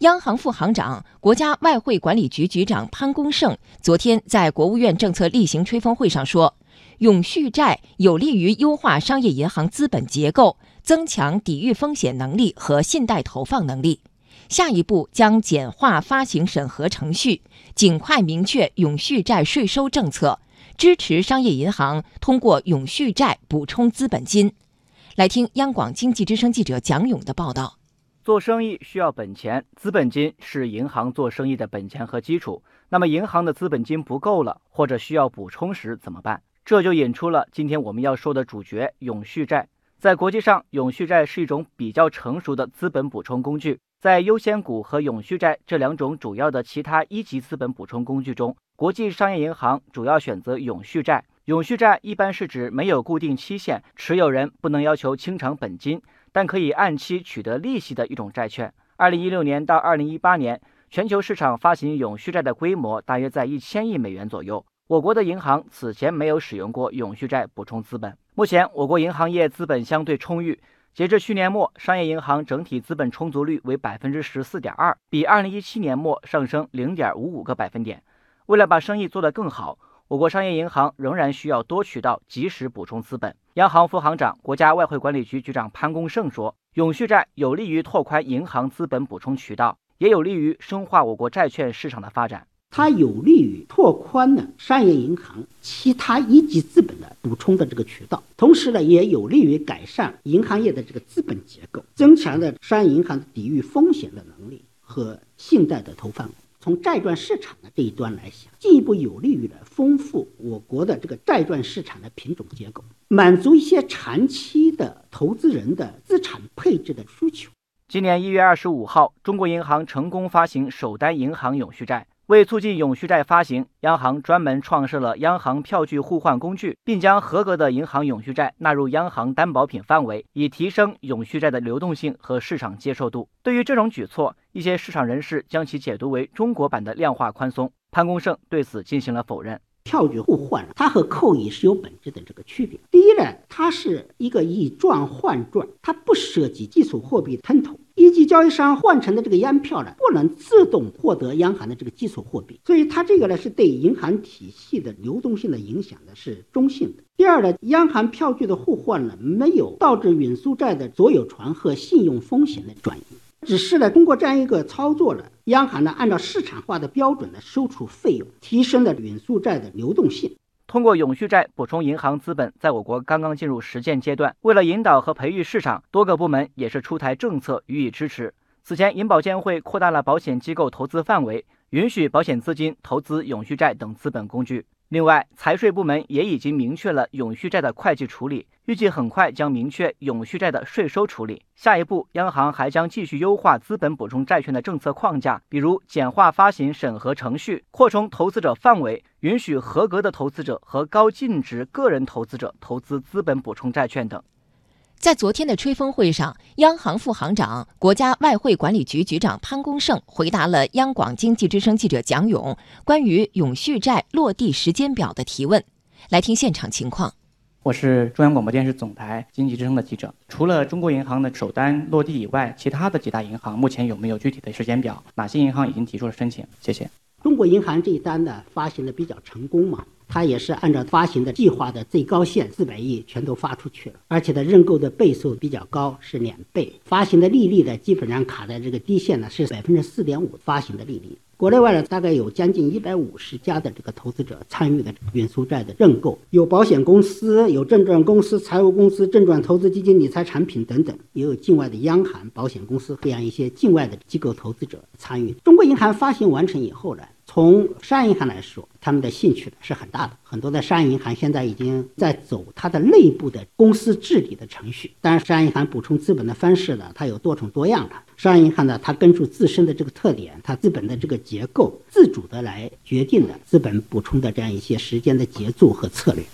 央行副行长、国家外汇管理局局长潘功胜昨天在国务院政策例行吹风会上说，永续债有利于优化商业银行资本结构，增强抵御风险能力和信贷投放能力。下一步将简化发行审核程序，尽快明确永续债税收政策，支持商业银行通过永续债补充资本金。来听央广经济之声记者蒋勇的报道。做生意需要本钱，资本金是银行做生意的本钱和基础。那么，银行的资本金不够了，或者需要补充时怎么办？这就引出了今天我们要说的主角——永续债。在国际上，永续债是一种比较成熟的资本补充工具。在优先股和永续债这两种主要的其他一级资本补充工具中，国际商业银行主要选择永续债。永续债一般是指没有固定期限，持有人不能要求清偿本金。但可以按期取得利息的一种债券。二零一六年到二零一八年，全球市场发行永续债的规模大约在一千亿美元左右。我国的银行此前没有使用过永续债补充资本。目前，我国银行业资本相对充裕，截至去年末，商业银行整体资本充足率为百分之十四点二，比二零一七年末上升零点五五个百分点。为了把生意做得更好，我国商业银行仍然需要多渠道及时补充资本。央行副行长、国家外汇管理局局长潘功胜说：“永续债有利于拓宽银行资本补充渠道，也有利于深化我国债券市场的发展。它有利于拓宽呢商业银行其他一级资本的补充的这个渠道，同时呢，也有利于改善银行业的这个资本结构，增强了商业银行抵御风险的能力和信贷的投放。”从债券市场的这一端来想，进一步有利于来丰富我国的这个债券市场的品种结构，满足一些长期的投资人的资产配置的需求。今年一月二十五号，中国银行成功发行首单银行永续债。为促进永续债发行，央行专门创设了央行票据互换工具，并将合格的银行永续债纳入央行担保品范围，以提升永续债的流动性和市场接受度。对于这种举措，一些市场人士将其解读为中国版的量化宽松。潘功胜对此进行了否认。票据互换，它和扣益是有本质的这个区别。第一呢，它是一个以赚换赚，它不涉及基础货币的吞吐。一级交易商换成的这个央票呢，不能自动获得央行的这个基础货币，所以它这个呢是对银行体系的流动性的影响呢是中性的。第二呢，央行票据的互换呢没有导致允赎债的所有权和信用风险的转移，只是呢通过这样一个操作呢，央行呢按照市场化的标准呢收取费用，提升了允赎债的流动性。通过永续债补充银行资本，在我国刚刚进入实践阶段。为了引导和培育市场，多个部门也是出台政策予以支持。此前，银保监会扩大了保险机构投资范围，允许保险资金投资永续债等资本工具。另外，财税部门也已经明确了永续债的会计处理，预计很快将明确永续债的税收处理。下一步，央行还将继续优化资本补充债券的政策框架，比如简化发行审核程序、扩充投资者范围、允许合格的投资者和高净值个人投资者投资资本补充债券等。在昨天的吹风会上，央行副行长、国家外汇管理局局长潘功胜回答了央广经济之声记者蒋勇关于永续债落地时间表的提问。来听现场情况。我是中央广播电视总台经济之声的记者。除了中国银行的首单落地以外，其他的几大银行目前有没有具体的时间表？哪些银行已经提出了申请？谢谢。中国银行这一单呢，发行的比较成功嘛。它也是按照发行的计划的最高限四百亿全都发出去了，而且它认购的倍数比较高，是两倍。发行的利率呢，基本上卡在这个低线呢，是百分之四点五发行的利率。国内外呢，大概有将近一百五十家的这个投资者参与的运输债的认购，有保险公司、有证券公司、财务公司、证券投资基金、理财产品等等，也有境外的央行、保险公司这样一些境外的机构投资者参与。中国银行发行完成以后呢？从商业银行来说，他们的兴趣呢是很大的。很多的商业银行现在已经在走它的内部的公司治理的程序。当然，商业银行补充资本的方式呢，它有多种多样的。商业银行呢，它根据自身的这个特点，它资本的这个结构，自主的来决定了资本补充的这样一些时间的节奏和策略。